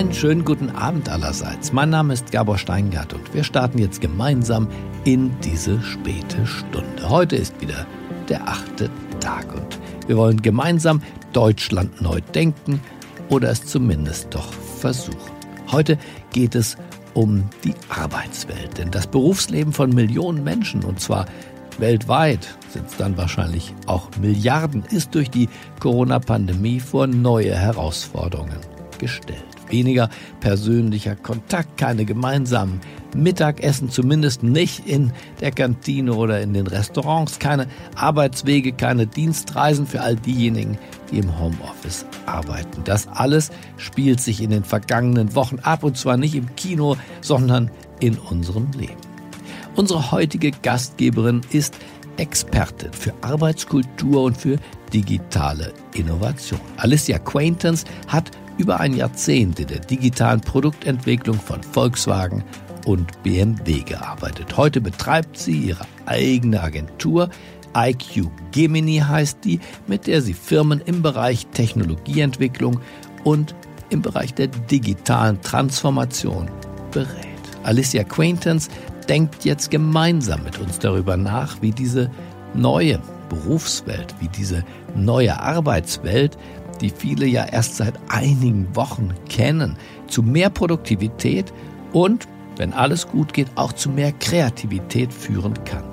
Einen schönen guten Abend allerseits. Mein Name ist Gabor Steingart und wir starten jetzt gemeinsam in diese späte Stunde. Heute ist wieder der achte Tag und wir wollen gemeinsam Deutschland neu denken oder es zumindest doch versuchen. Heute geht es um die Arbeitswelt, denn das Berufsleben von Millionen Menschen und zwar weltweit sind es dann wahrscheinlich auch Milliarden, ist durch die Corona-Pandemie vor neue Herausforderungen gestellt. Weniger persönlicher Kontakt, keine gemeinsamen Mittagessen, zumindest nicht in der Kantine oder in den Restaurants, keine Arbeitswege, keine Dienstreisen für all diejenigen, die im Homeoffice arbeiten. Das alles spielt sich in den vergangenen Wochen ab und zwar nicht im Kino, sondern in unserem Leben. Unsere heutige Gastgeberin ist Expertin für Arbeitskultur und für digitale Innovation. Alicia Quaintance hat über ein Jahrzehnt in der digitalen Produktentwicklung von Volkswagen und BMW gearbeitet. Heute betreibt sie ihre eigene Agentur. IQ Gemini heißt die, mit der sie Firmen im Bereich Technologieentwicklung und im Bereich der digitalen Transformation berät. Alicia Quaintance denkt jetzt gemeinsam mit uns darüber nach, wie diese neue Berufswelt, wie diese neue Arbeitswelt, die viele ja erst seit einigen Wochen kennen, zu mehr Produktivität und, wenn alles gut geht, auch zu mehr Kreativität führen kann.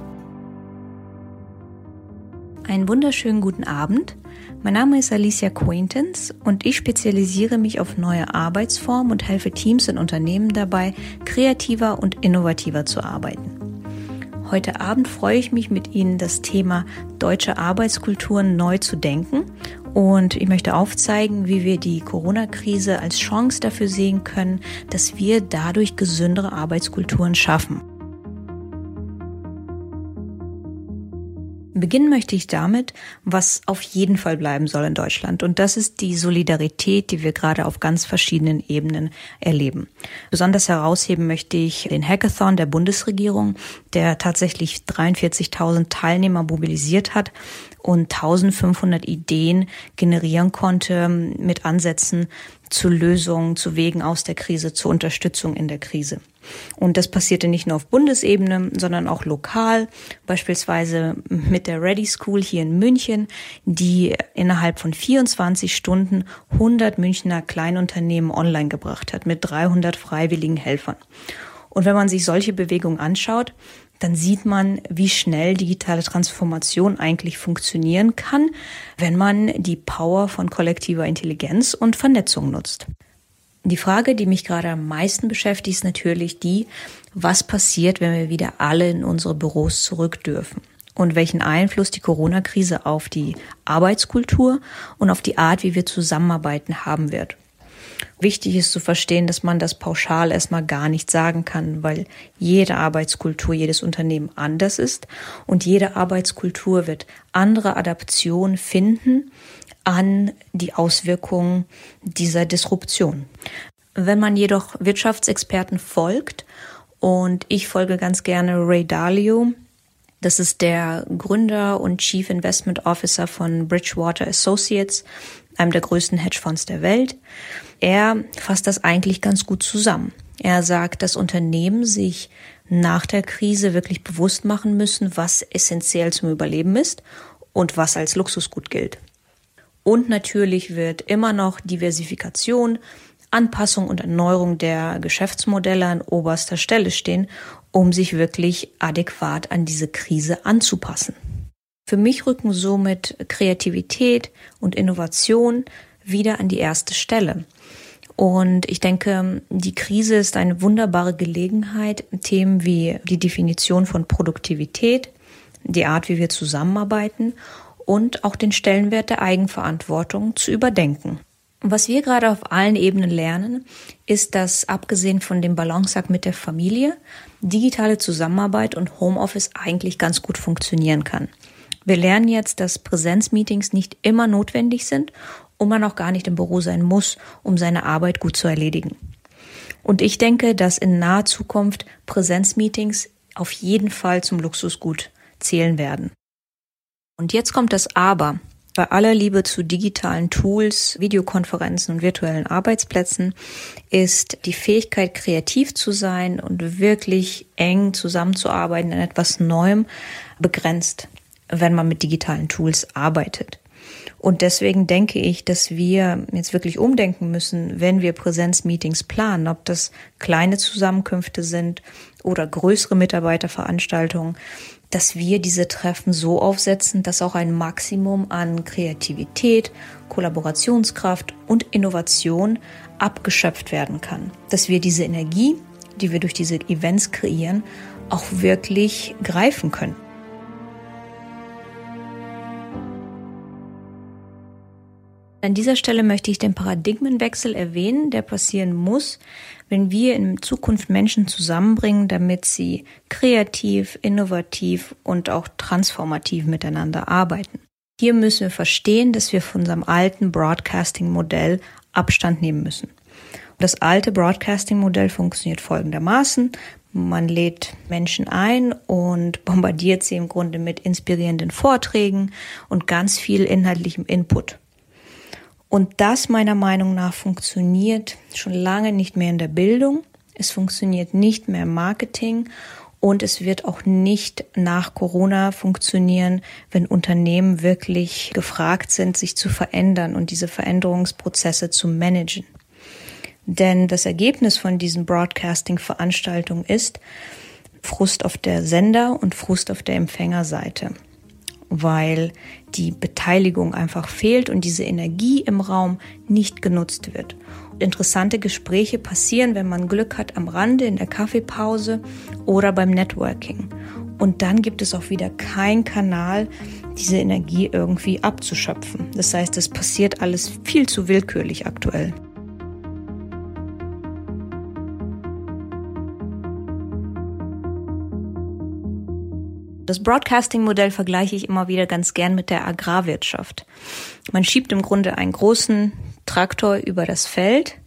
Einen wunderschönen guten Abend. Mein Name ist Alicia Quaintance und ich spezialisiere mich auf neue Arbeitsformen und helfe Teams und Unternehmen dabei, kreativer und innovativer zu arbeiten. Heute Abend freue ich mich mit Ihnen, das Thema deutsche Arbeitskulturen neu zu denken. Und ich möchte aufzeigen, wie wir die Corona-Krise als Chance dafür sehen können, dass wir dadurch gesündere Arbeitskulturen schaffen. Beginnen möchte ich damit, was auf jeden Fall bleiben soll in Deutschland. Und das ist die Solidarität, die wir gerade auf ganz verschiedenen Ebenen erleben. Besonders herausheben möchte ich den Hackathon der Bundesregierung, der tatsächlich 43.000 Teilnehmer mobilisiert hat und 1500 Ideen generieren konnte mit Ansätzen zu Lösungen, zu Wegen aus der Krise, zur Unterstützung in der Krise. Und das passierte nicht nur auf Bundesebene, sondern auch lokal, beispielsweise mit der Ready School hier in München, die innerhalb von 24 Stunden 100 Münchner Kleinunternehmen online gebracht hat mit 300 freiwilligen Helfern. Und wenn man sich solche Bewegungen anschaut, dann sieht man, wie schnell digitale Transformation eigentlich funktionieren kann, wenn man die Power von kollektiver Intelligenz und Vernetzung nutzt. Die Frage, die mich gerade am meisten beschäftigt, ist natürlich die, was passiert, wenn wir wieder alle in unsere Büros zurück dürfen und welchen Einfluss die Corona-Krise auf die Arbeitskultur und auf die Art, wie wir zusammenarbeiten haben wird. Wichtig ist zu verstehen, dass man das pauschal erstmal gar nicht sagen kann, weil jede Arbeitskultur, jedes Unternehmen anders ist und jede Arbeitskultur wird andere Adaptionen finden an die Auswirkungen dieser Disruption. Wenn man jedoch Wirtschaftsexperten folgt, und ich folge ganz gerne Ray Dalio, das ist der Gründer und Chief Investment Officer von Bridgewater Associates, einem der größten Hedgefonds der Welt. Er fasst das eigentlich ganz gut zusammen. Er sagt, dass Unternehmen sich nach der Krise wirklich bewusst machen müssen, was essentiell zum Überleben ist und was als Luxusgut gilt. Und natürlich wird immer noch Diversifikation, Anpassung und Erneuerung der Geschäftsmodelle an oberster Stelle stehen, um sich wirklich adäquat an diese Krise anzupassen. Für mich rücken somit Kreativität und Innovation wieder an die erste Stelle. Und ich denke, die Krise ist eine wunderbare Gelegenheit, Themen wie die Definition von Produktivität, die Art, wie wir zusammenarbeiten und auch den Stellenwert der Eigenverantwortung zu überdenken. Was wir gerade auf allen Ebenen lernen, ist, dass abgesehen von dem Balanceakt mit der Familie, digitale Zusammenarbeit und Homeoffice eigentlich ganz gut funktionieren kann. Wir lernen jetzt, dass Präsenzmeetings nicht immer notwendig sind und man auch gar nicht im Büro sein muss, um seine Arbeit gut zu erledigen. Und ich denke, dass in naher Zukunft Präsenzmeetings auf jeden Fall zum Luxusgut zählen werden. Und jetzt kommt das Aber. Bei aller Liebe zu digitalen Tools, Videokonferenzen und virtuellen Arbeitsplätzen ist die Fähigkeit, kreativ zu sein und wirklich eng zusammenzuarbeiten an etwas Neuem begrenzt, wenn man mit digitalen Tools arbeitet. Und deswegen denke ich, dass wir jetzt wirklich umdenken müssen, wenn wir Präsenzmeetings planen, ob das kleine Zusammenkünfte sind oder größere Mitarbeiterveranstaltungen, dass wir diese Treffen so aufsetzen, dass auch ein Maximum an Kreativität, Kollaborationskraft und Innovation abgeschöpft werden kann. Dass wir diese Energie, die wir durch diese Events kreieren, auch wirklich greifen können. An dieser Stelle möchte ich den Paradigmenwechsel erwähnen, der passieren muss, wenn wir in Zukunft Menschen zusammenbringen, damit sie kreativ, innovativ und auch transformativ miteinander arbeiten. Hier müssen wir verstehen, dass wir von unserem alten Broadcasting-Modell Abstand nehmen müssen. Das alte Broadcasting-Modell funktioniert folgendermaßen. Man lädt Menschen ein und bombardiert sie im Grunde mit inspirierenden Vorträgen und ganz viel inhaltlichem Input. Und das meiner Meinung nach funktioniert schon lange nicht mehr in der Bildung. Es funktioniert nicht mehr im Marketing und es wird auch nicht nach Corona funktionieren, wenn Unternehmen wirklich gefragt sind, sich zu verändern und diese Veränderungsprozesse zu managen. Denn das Ergebnis von diesen Broadcasting-Veranstaltungen ist Frust auf der Sender- und Frust auf der Empfängerseite weil die Beteiligung einfach fehlt und diese Energie im Raum nicht genutzt wird. Interessante Gespräche passieren, wenn man Glück hat, am Rande in der Kaffeepause oder beim Networking. Und dann gibt es auch wieder keinen Kanal, diese Energie irgendwie abzuschöpfen. Das heißt, es passiert alles viel zu willkürlich aktuell. Das Broadcasting-Modell vergleiche ich immer wieder ganz gern mit der Agrarwirtschaft. Man schiebt im Grunde einen großen Traktor über das Feld.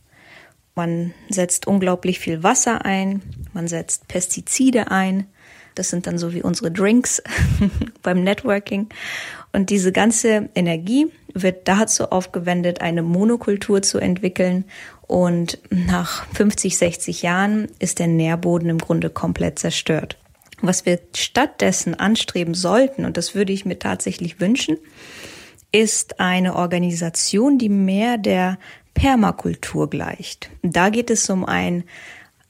Man setzt unglaublich viel Wasser ein. Man setzt Pestizide ein. Das sind dann so wie unsere Drinks beim Networking. Und diese ganze Energie wird dazu aufgewendet, eine Monokultur zu entwickeln. Und nach 50, 60 Jahren ist der Nährboden im Grunde komplett zerstört. Was wir stattdessen anstreben sollten, und das würde ich mir tatsächlich wünschen, ist eine Organisation, die mehr der Permakultur gleicht. Da geht es um ein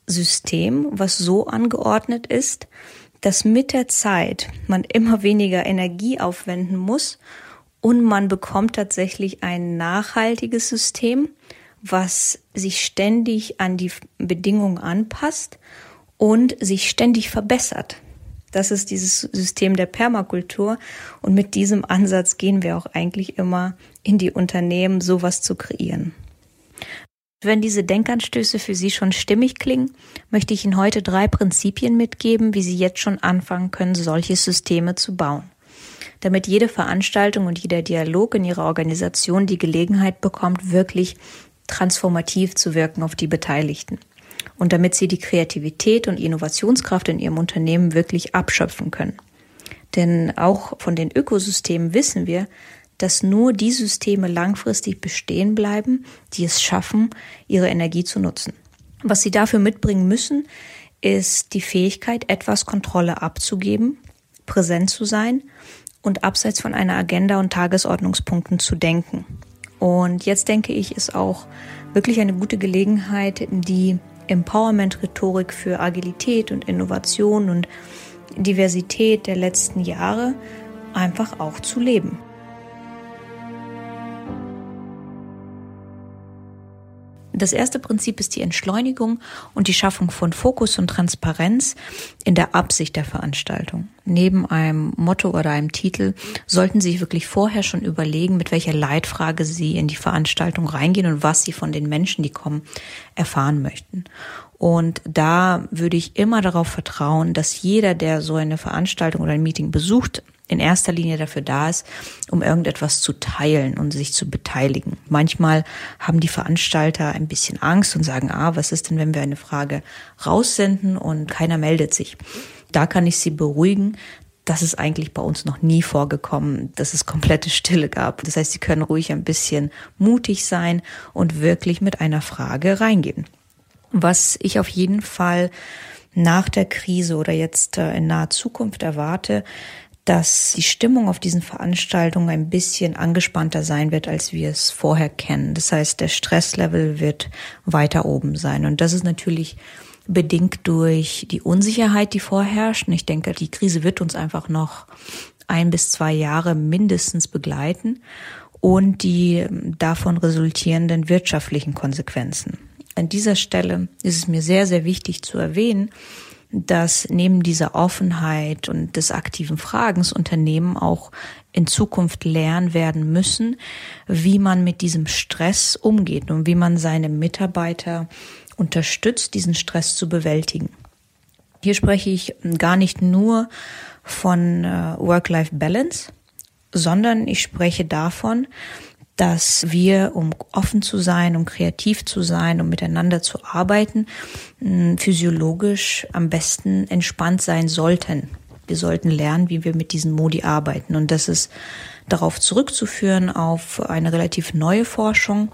System, was so angeordnet ist, dass mit der Zeit man immer weniger Energie aufwenden muss und man bekommt tatsächlich ein nachhaltiges System, was sich ständig an die Bedingungen anpasst und sich ständig verbessert. Das ist dieses System der Permakultur. Und mit diesem Ansatz gehen wir auch eigentlich immer in die Unternehmen, sowas zu kreieren. Wenn diese Denkanstöße für Sie schon stimmig klingen, möchte ich Ihnen heute drei Prinzipien mitgeben, wie Sie jetzt schon anfangen können, solche Systeme zu bauen. Damit jede Veranstaltung und jeder Dialog in Ihrer Organisation die Gelegenheit bekommt, wirklich transformativ zu wirken auf die Beteiligten und damit sie die Kreativität und Innovationskraft in ihrem Unternehmen wirklich abschöpfen können. Denn auch von den Ökosystemen wissen wir, dass nur die Systeme langfristig bestehen bleiben, die es schaffen, ihre Energie zu nutzen. Was sie dafür mitbringen müssen, ist die Fähigkeit, etwas Kontrolle abzugeben, präsent zu sein und abseits von einer Agenda und Tagesordnungspunkten zu denken. Und jetzt denke ich, ist auch wirklich eine gute Gelegenheit, die Empowerment-Rhetorik für Agilität und Innovation und Diversität der letzten Jahre einfach auch zu leben. Das erste Prinzip ist die Entschleunigung und die Schaffung von Fokus und Transparenz in der Absicht der Veranstaltung. Neben einem Motto oder einem Titel sollten Sie sich wirklich vorher schon überlegen, mit welcher Leitfrage Sie in die Veranstaltung reingehen und was Sie von den Menschen, die kommen, erfahren möchten. Und da würde ich immer darauf vertrauen, dass jeder, der so eine Veranstaltung oder ein Meeting besucht, in erster Linie dafür da ist, um irgendetwas zu teilen und sich zu beteiligen. Manchmal haben die Veranstalter ein bisschen Angst und sagen, ah, was ist denn, wenn wir eine Frage raussenden und keiner meldet sich? Da kann ich Sie beruhigen. das ist eigentlich bei uns noch nie vorgekommen, dass es komplette Stille gab. Das heißt, Sie können ruhig ein bisschen mutig sein und wirklich mit einer Frage reingehen. Was ich auf jeden Fall nach der Krise oder jetzt äh, in naher Zukunft erwarte, dass die Stimmung auf diesen Veranstaltungen ein bisschen angespannter sein wird, als wir es vorher kennen. Das heißt, der Stresslevel wird weiter oben sein. Und das ist natürlich bedingt durch die Unsicherheit, die vorherrscht. Und ich denke, die Krise wird uns einfach noch ein bis zwei Jahre mindestens begleiten und die davon resultierenden wirtschaftlichen Konsequenzen. An dieser Stelle ist es mir sehr, sehr wichtig zu erwähnen, dass neben dieser Offenheit und des aktiven Fragens Unternehmen auch in Zukunft lernen werden müssen, wie man mit diesem Stress umgeht und wie man seine Mitarbeiter unterstützt, diesen Stress zu bewältigen. Hier spreche ich gar nicht nur von äh, Work-Life-Balance, sondern ich spreche davon, dass wir, um offen zu sein, um kreativ zu sein, um miteinander zu arbeiten, physiologisch am besten entspannt sein sollten. Wir sollten lernen, wie wir mit diesen Modi arbeiten. Und das ist darauf zurückzuführen auf eine relativ neue Forschung,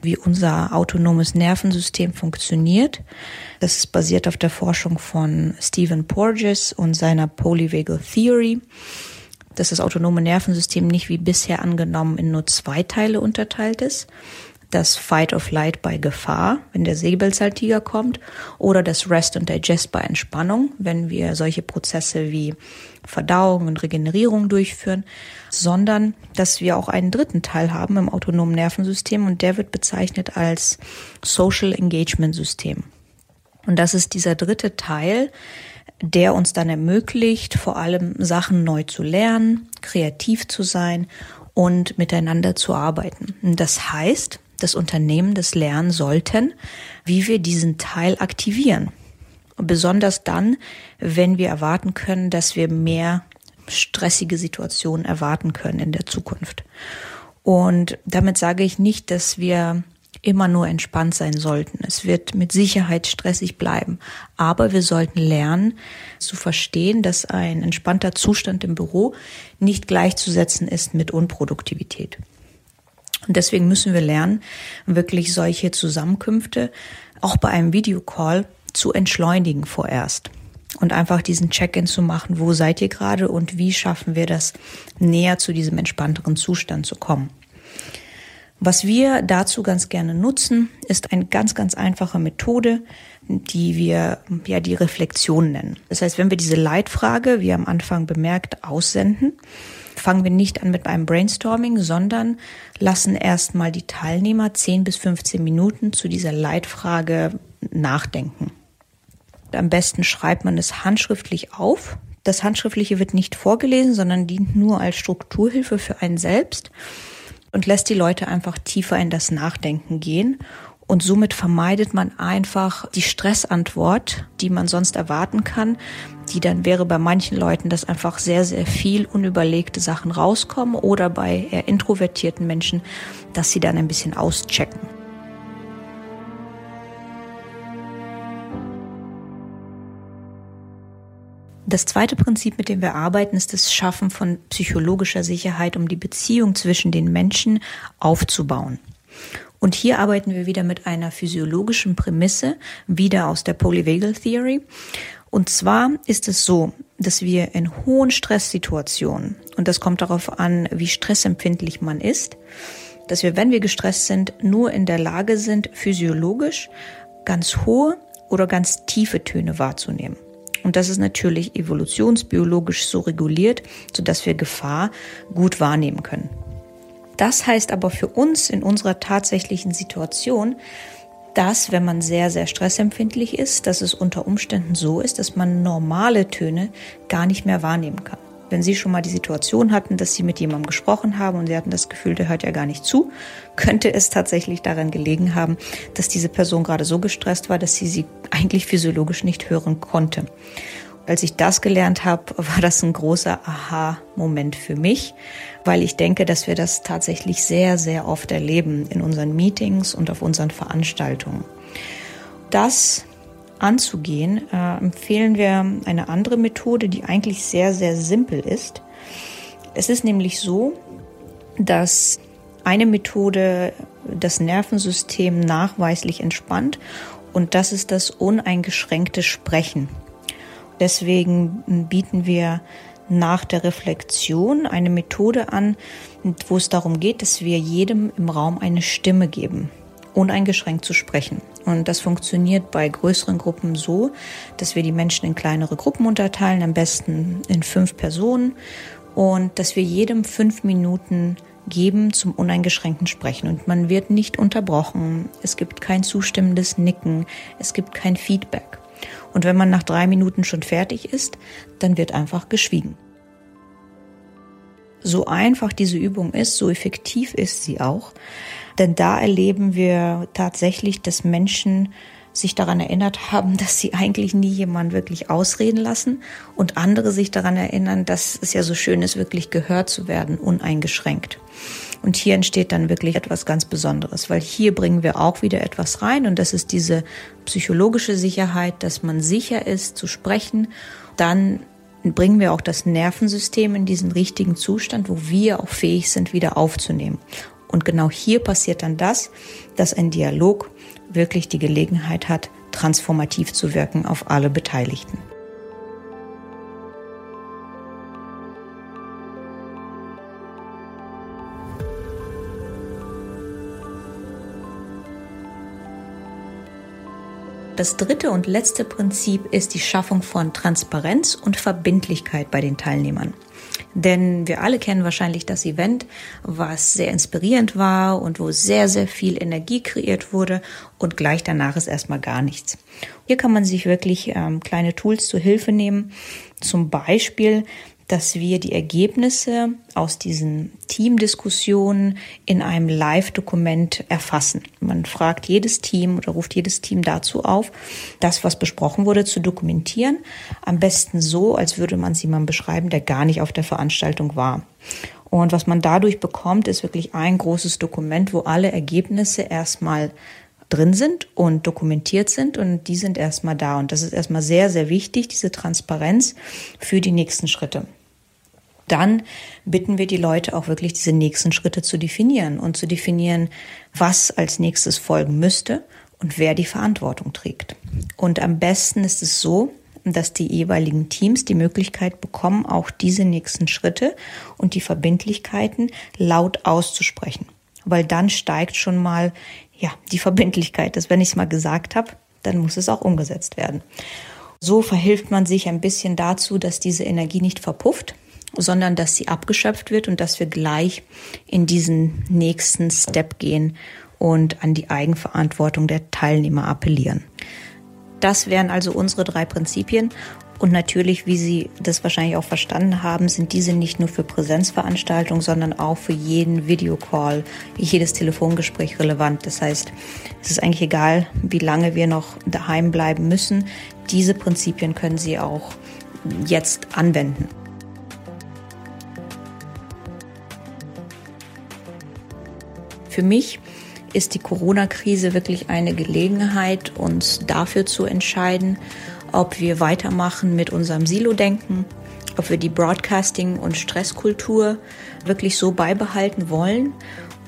wie unser autonomes Nervensystem funktioniert. Das ist basiert auf der Forschung von Stephen Porges und seiner Polyvagal Theory dass das autonome Nervensystem nicht wie bisher angenommen in nur zwei Teile unterteilt ist. Das Fight of Light bei Gefahr, wenn der Säbelzahltiger kommt, oder das Rest und Digest bei Entspannung, wenn wir solche Prozesse wie Verdauung und Regenerierung durchführen, sondern dass wir auch einen dritten Teil haben im autonomen Nervensystem und der wird bezeichnet als Social Engagement System. Und das ist dieser dritte Teil, der uns dann ermöglicht, vor allem Sachen neu zu lernen, kreativ zu sein und miteinander zu arbeiten. Das heißt, das Unternehmen das lernen sollten, wie wir diesen Teil aktivieren. besonders dann, wenn wir erwarten können, dass wir mehr stressige Situationen erwarten können in der Zukunft. Und damit sage ich nicht, dass wir immer nur entspannt sein sollten. Es wird mit Sicherheit stressig bleiben. Aber wir sollten lernen zu verstehen, dass ein entspannter Zustand im Büro nicht gleichzusetzen ist mit Unproduktivität. Und deswegen müssen wir lernen, wirklich solche Zusammenkünfte auch bei einem Videocall zu entschleunigen vorerst und einfach diesen Check-in zu machen, wo seid ihr gerade und wie schaffen wir das, näher zu diesem entspannteren Zustand zu kommen. Was wir dazu ganz gerne nutzen, ist eine ganz, ganz einfache Methode, die wir ja die Reflexion nennen. Das heißt, wenn wir diese Leitfrage, wie am Anfang bemerkt, aussenden, fangen wir nicht an mit einem Brainstorming, sondern lassen erstmal die Teilnehmer 10 bis 15 Minuten zu dieser Leitfrage nachdenken. Am besten schreibt man es handschriftlich auf. Das Handschriftliche wird nicht vorgelesen, sondern dient nur als Strukturhilfe für einen selbst und lässt die Leute einfach tiefer in das Nachdenken gehen. Und somit vermeidet man einfach die Stressantwort, die man sonst erwarten kann, die dann wäre bei manchen Leuten, dass einfach sehr, sehr viel unüberlegte Sachen rauskommen oder bei eher introvertierten Menschen, dass sie dann ein bisschen auschecken. Das zweite Prinzip, mit dem wir arbeiten, ist das Schaffen von psychologischer Sicherheit, um die Beziehung zwischen den Menschen aufzubauen. Und hier arbeiten wir wieder mit einer physiologischen Prämisse, wieder aus der Polyvagal Theory. Und zwar ist es so, dass wir in hohen Stresssituationen, und das kommt darauf an, wie stressempfindlich man ist, dass wir, wenn wir gestresst sind, nur in der Lage sind, physiologisch ganz hohe oder ganz tiefe Töne wahrzunehmen. Und das ist natürlich evolutionsbiologisch so reguliert, sodass wir Gefahr gut wahrnehmen können. Das heißt aber für uns in unserer tatsächlichen Situation, dass, wenn man sehr, sehr stressempfindlich ist, dass es unter Umständen so ist, dass man normale Töne gar nicht mehr wahrnehmen kann. Wenn Sie schon mal die Situation hatten, dass Sie mit jemandem gesprochen haben und Sie hatten das Gefühl, der hört ja gar nicht zu, könnte es tatsächlich daran gelegen haben, dass diese Person gerade so gestresst war, dass sie sie eigentlich physiologisch nicht hören konnte. Als ich das gelernt habe, war das ein großer Aha-Moment für mich, weil ich denke, dass wir das tatsächlich sehr, sehr oft erleben in unseren Meetings und auf unseren Veranstaltungen. Das anzugehen, äh, empfehlen wir eine andere Methode, die eigentlich sehr, sehr simpel ist. Es ist nämlich so, dass eine Methode das Nervensystem nachweislich entspannt und das ist das uneingeschränkte Sprechen. Deswegen bieten wir nach der Reflexion eine Methode an, wo es darum geht, dass wir jedem im Raum eine Stimme geben, uneingeschränkt zu sprechen. Und das funktioniert bei größeren Gruppen so, dass wir die Menschen in kleinere Gruppen unterteilen, am besten in fünf Personen, und dass wir jedem fünf Minuten geben zum uneingeschränkten Sprechen. Und man wird nicht unterbrochen, es gibt kein zustimmendes Nicken, es gibt kein Feedback. Und wenn man nach drei Minuten schon fertig ist, dann wird einfach geschwiegen. So einfach diese Übung ist, so effektiv ist sie auch. Denn da erleben wir tatsächlich, dass Menschen sich daran erinnert haben, dass sie eigentlich nie jemanden wirklich ausreden lassen und andere sich daran erinnern, dass es ja so schön ist, wirklich gehört zu werden, uneingeschränkt. Und hier entsteht dann wirklich etwas ganz Besonderes, weil hier bringen wir auch wieder etwas rein und das ist diese psychologische Sicherheit, dass man sicher ist zu sprechen. Dann bringen wir auch das Nervensystem in diesen richtigen Zustand, wo wir auch fähig sind, wieder aufzunehmen. Und genau hier passiert dann das, dass ein Dialog wirklich die Gelegenheit hat, transformativ zu wirken auf alle Beteiligten. Das dritte und letzte Prinzip ist die Schaffung von Transparenz und Verbindlichkeit bei den Teilnehmern. Denn wir alle kennen wahrscheinlich das Event, was sehr inspirierend war und wo sehr, sehr viel Energie kreiert wurde und gleich danach ist erstmal gar nichts. Hier kann man sich wirklich ähm, kleine Tools zu Hilfe nehmen. Zum Beispiel dass wir die Ergebnisse aus diesen Teamdiskussionen in einem Live-Dokument erfassen. Man fragt jedes Team oder ruft jedes Team dazu auf, das, was besprochen wurde, zu dokumentieren. Am besten so, als würde man es jemandem beschreiben, der gar nicht auf der Veranstaltung war. Und was man dadurch bekommt, ist wirklich ein großes Dokument, wo alle Ergebnisse erstmal drin sind und dokumentiert sind und die sind erstmal da. Und das ist erstmal sehr, sehr wichtig, diese Transparenz für die nächsten Schritte dann bitten wir die Leute auch wirklich diese nächsten Schritte zu definieren und zu definieren, was als nächstes folgen müsste und wer die Verantwortung trägt. Und am besten ist es so, dass die jeweiligen Teams die Möglichkeit bekommen, auch diese nächsten Schritte und die Verbindlichkeiten laut auszusprechen. Weil dann steigt schon mal ja, die Verbindlichkeit, dass wenn ich es mal gesagt habe, dann muss es auch umgesetzt werden. So verhilft man sich ein bisschen dazu, dass diese Energie nicht verpufft, sondern dass sie abgeschöpft wird und dass wir gleich in diesen nächsten Step gehen und an die Eigenverantwortung der Teilnehmer appellieren. Das wären also unsere drei Prinzipien. Und natürlich, wie Sie das wahrscheinlich auch verstanden haben, sind diese nicht nur für Präsenzveranstaltungen, sondern auch für jeden Videocall, jedes Telefongespräch relevant. Das heißt, es ist eigentlich egal, wie lange wir noch daheim bleiben müssen. Diese Prinzipien können Sie auch jetzt anwenden. Für mich ist die Corona-Krise wirklich eine Gelegenheit, uns dafür zu entscheiden, ob wir weitermachen mit unserem Silo-Denken, ob wir die Broadcasting- und Stresskultur wirklich so beibehalten wollen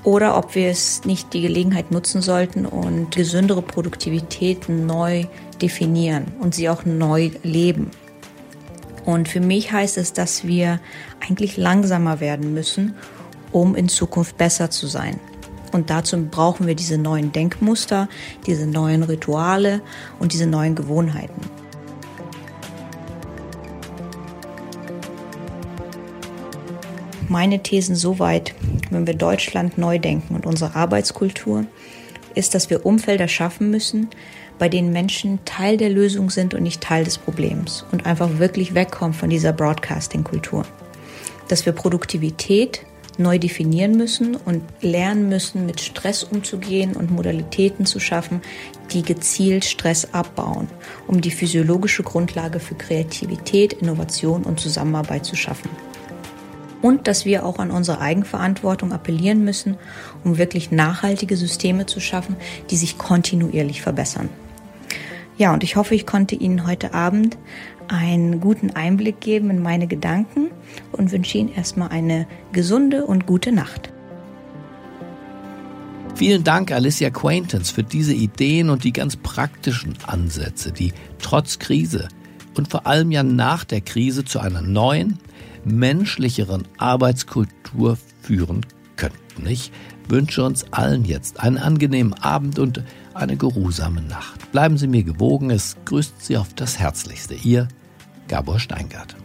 oder ob wir es nicht die Gelegenheit nutzen sollten und gesündere Produktivität neu definieren und sie auch neu leben. Und für mich heißt es, dass wir eigentlich langsamer werden müssen, um in Zukunft besser zu sein. Und dazu brauchen wir diese neuen Denkmuster, diese neuen Rituale und diese neuen Gewohnheiten. Meine Thesen soweit, wenn wir Deutschland neu denken und unsere Arbeitskultur, ist, dass wir Umfelder schaffen müssen, bei denen Menschen Teil der Lösung sind und nicht Teil des Problems und einfach wirklich wegkommen von dieser Broadcasting-Kultur. Dass wir Produktivität neu definieren müssen und lernen müssen, mit Stress umzugehen und Modalitäten zu schaffen, die gezielt Stress abbauen, um die physiologische Grundlage für Kreativität, Innovation und Zusammenarbeit zu schaffen. Und dass wir auch an unsere Eigenverantwortung appellieren müssen, um wirklich nachhaltige Systeme zu schaffen, die sich kontinuierlich verbessern. Ja, und ich hoffe, ich konnte Ihnen heute Abend einen guten Einblick geben in meine Gedanken und wünsche Ihnen erstmal eine gesunde und gute Nacht. Vielen Dank, Alicia Quaintance, für diese Ideen und die ganz praktischen Ansätze, die trotz Krise und vor allem ja nach der Krise zu einer neuen, menschlicheren Arbeitskultur führen könnten. Ich wünsche uns allen jetzt einen angenehmen Abend und eine geruhsame Nacht. Bleiben Sie mir gewogen, es grüßt Sie auf das Herzlichste. Ihr Gabor Steingart.